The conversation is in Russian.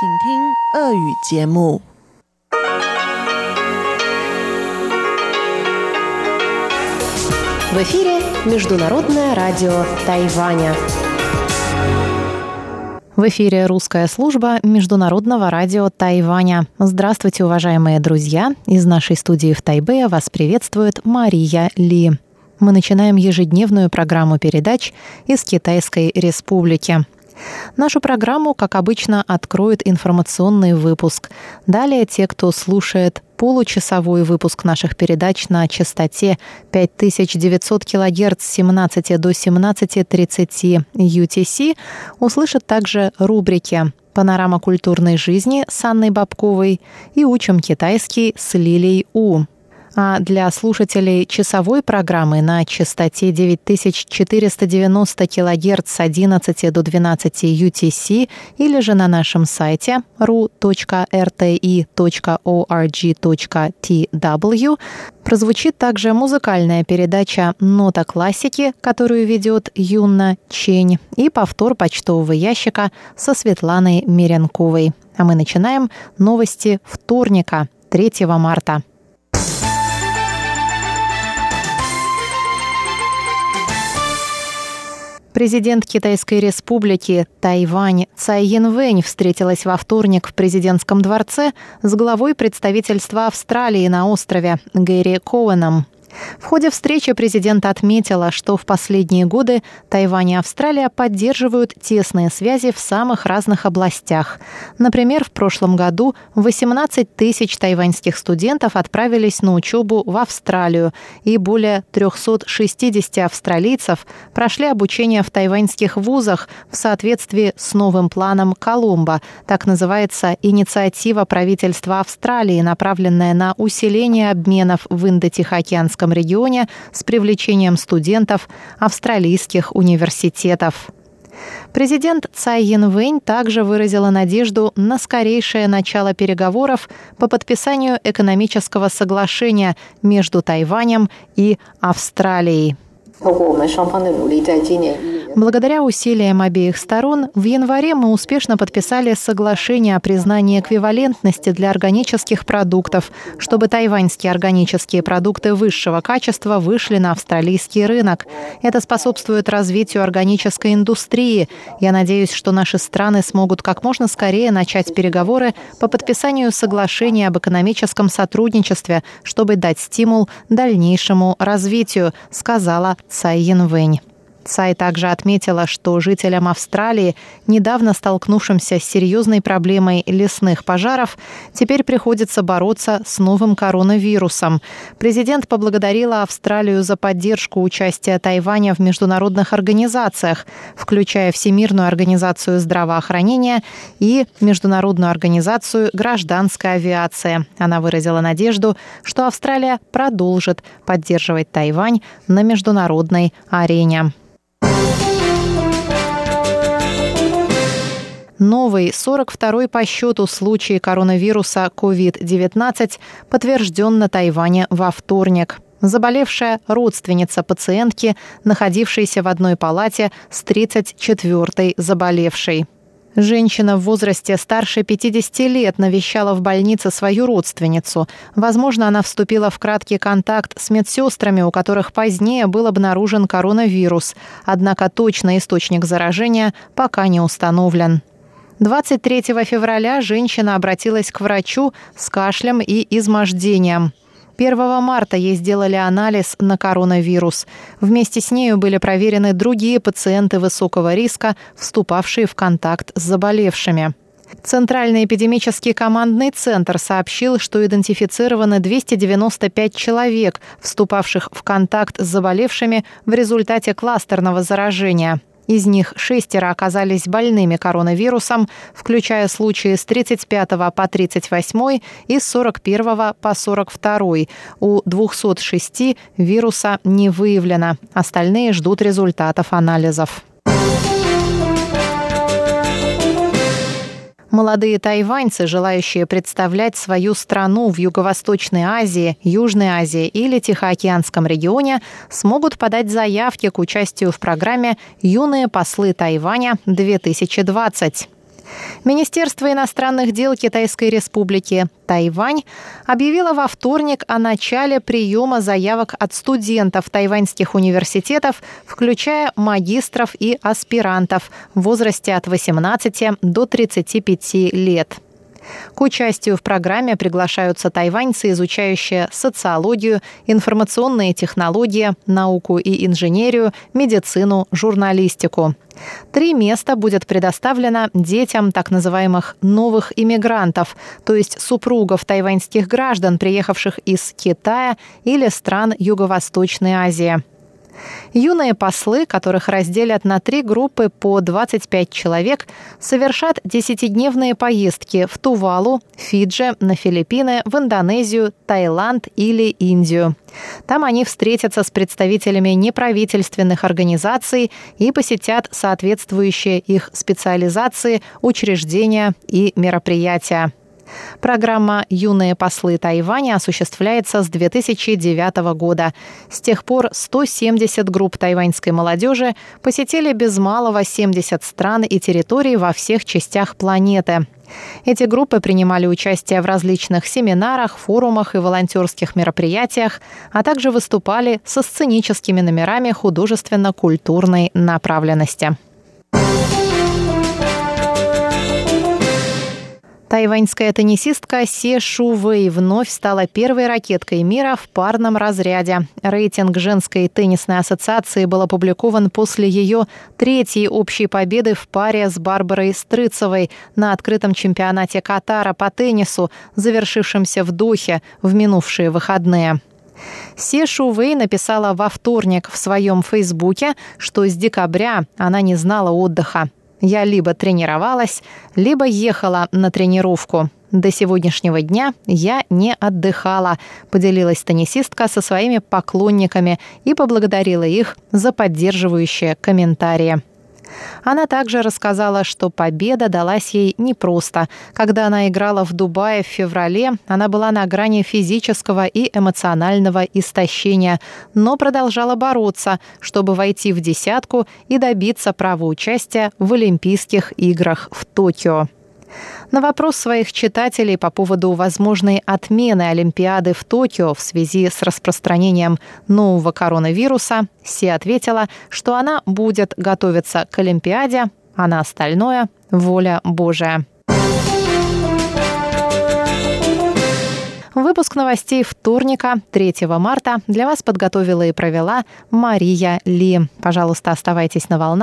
В эфире Международное радио Тайваня. В эфире русская служба Международного радио Тайваня. Здравствуйте, уважаемые друзья! Из нашей студии в Тайбе вас приветствует Мария Ли. Мы начинаем ежедневную программу передач из Китайской Республики – Нашу программу, как обычно, откроет информационный выпуск. Далее те, кто слушает получасовой выпуск наших передач на частоте 5900 кГц с 17 до 17.30 UTC, услышат также рубрики «Панорама культурной жизни» с Анной Бабковой и «Учим китайский» с Лилей У. А для слушателей часовой программы на частоте 9490 кГц с 11 до 12 UTC или же на нашем сайте ru.rti.org.tw прозвучит также музыкальная передача «Нота классики», которую ведет Юна Чень, и повтор почтового ящика со Светланой Меренковой. А мы начинаем новости вторника, 3 марта. Президент Китайской республики Тайвань Цай Янвэнь встретилась во вторник в президентском дворце с главой представительства Австралии на острове Гэри Коуэном. В ходе встречи президент отметила, что в последние годы Тайвань и Австралия поддерживают тесные связи в самых разных областях. Например, в прошлом году 18 тысяч тайваньских студентов отправились на учебу в Австралию, и более 360 австралийцев прошли обучение в тайваньских вузах в соответствии с новым планом Колумба. Так называется инициатива правительства Австралии, направленная на усиление обменов в Индо-Тихоокеанском Тихоокеанском регионе с привлечением студентов австралийских университетов. Президент Цай Янвэнь также выразила надежду на скорейшее начало переговоров по подписанию экономического соглашения между Тайванем и Австралией. Благодаря усилиям обеих сторон, в январе мы успешно подписали соглашение о признании эквивалентности для органических продуктов, чтобы тайваньские органические продукты высшего качества вышли на австралийский рынок. Это способствует развитию органической индустрии. Я надеюсь, что наши страны смогут как можно скорее начать переговоры по подписанию соглашения об экономическом сотрудничестве, чтобы дать стимул дальнейшему развитию, сказала Цай Янвэнь. Цай также отметила, что жителям Австралии, недавно столкнувшимся с серьезной проблемой лесных пожаров, теперь приходится бороться с новым коронавирусом. Президент поблагодарила Австралию за поддержку участия Тайваня в международных организациях, включая Всемирную организацию здравоохранения и Международную организацию гражданской авиации. Она выразила надежду, что Австралия продолжит поддерживать Тайвань на международной арене. Новый, 42-й по счету случай коронавируса COVID-19 подтвержден на Тайване во вторник. Заболевшая родственница пациентки, находившейся в одной палате с 34-й заболевшей. Женщина в возрасте старше 50 лет навещала в больнице свою родственницу. Возможно, она вступила в краткий контакт с медсестрами, у которых позднее был обнаружен коронавирус. Однако точный источник заражения пока не установлен. 23 февраля женщина обратилась к врачу с кашлем и измождением. 1 марта ей сделали анализ на коронавирус. Вместе с нею были проверены другие пациенты высокого риска, вступавшие в контакт с заболевшими. Центральный эпидемический командный центр сообщил, что идентифицированы 295 человек, вступавших в контакт с заболевшими в результате кластерного заражения. Из них шестеро оказались больными коронавирусом, включая случаи с 35 по 38 и с 41 по 42. У 206 вируса не выявлено. Остальные ждут результатов анализов. Молодые тайваньцы, желающие представлять свою страну в Юго-Восточной Азии, Южной Азии или Тихоокеанском регионе, смогут подать заявки к участию в программе «Юные послы Тайваня-2020». Министерство иностранных дел Китайской Республики Тайвань объявило во вторник о начале приема заявок от студентов тайваньских университетов, включая магистров и аспирантов в возрасте от 18 до 35 лет. К участию в программе приглашаются тайваньцы, изучающие социологию, информационные технологии, науку и инженерию, медицину, журналистику. Три места будет предоставлено детям так называемых новых иммигрантов, то есть супругов тайваньских граждан, приехавших из Китая или стран Юго-Восточной Азии. Юные послы, которых разделят на три группы по 25 человек, совершат десятидневные поездки в Тувалу, Фиджи, на Филиппины, в Индонезию, Таиланд или Индию. Там они встретятся с представителями неправительственных организаций и посетят соответствующие их специализации, учреждения и мероприятия. Программа «Юные послы Тайваня» осуществляется с 2009 года. С тех пор 170 групп тайваньской молодежи посетили без малого 70 стран и территорий во всех частях планеты. Эти группы принимали участие в различных семинарах, форумах и волонтерских мероприятиях, а также выступали со сценическими номерами художественно-культурной направленности. Тайваньская теннисистка Се Шу Вэй вновь стала первой ракеткой мира в парном разряде. Рейтинг женской теннисной ассоциации был опубликован после ее третьей общей победы в паре с Барбарой Стрыцевой на открытом чемпионате Катара по теннису, завершившемся в Духе в минувшие выходные. Се Шувей написала во вторник в своем фейсбуке, что с декабря она не знала отдыха. Я либо тренировалась, либо ехала на тренировку. До сегодняшнего дня я не отдыхала, поделилась теннисистка со своими поклонниками и поблагодарила их за поддерживающие комментарии. Она также рассказала, что победа далась ей непросто. Когда она играла в Дубае в феврале, она была на грани физического и эмоционального истощения, но продолжала бороться, чтобы войти в десятку и добиться права участия в Олимпийских играх в Токио. На вопрос своих читателей по поводу возможной отмены Олимпиады в Токио в связи с распространением нового коронавируса, Си ответила, что она будет готовиться к Олимпиаде, а на остальное – воля Божия. Выпуск новостей вторника, 3 марта, для вас подготовила и провела Мария Ли. Пожалуйста, оставайтесь на волнах.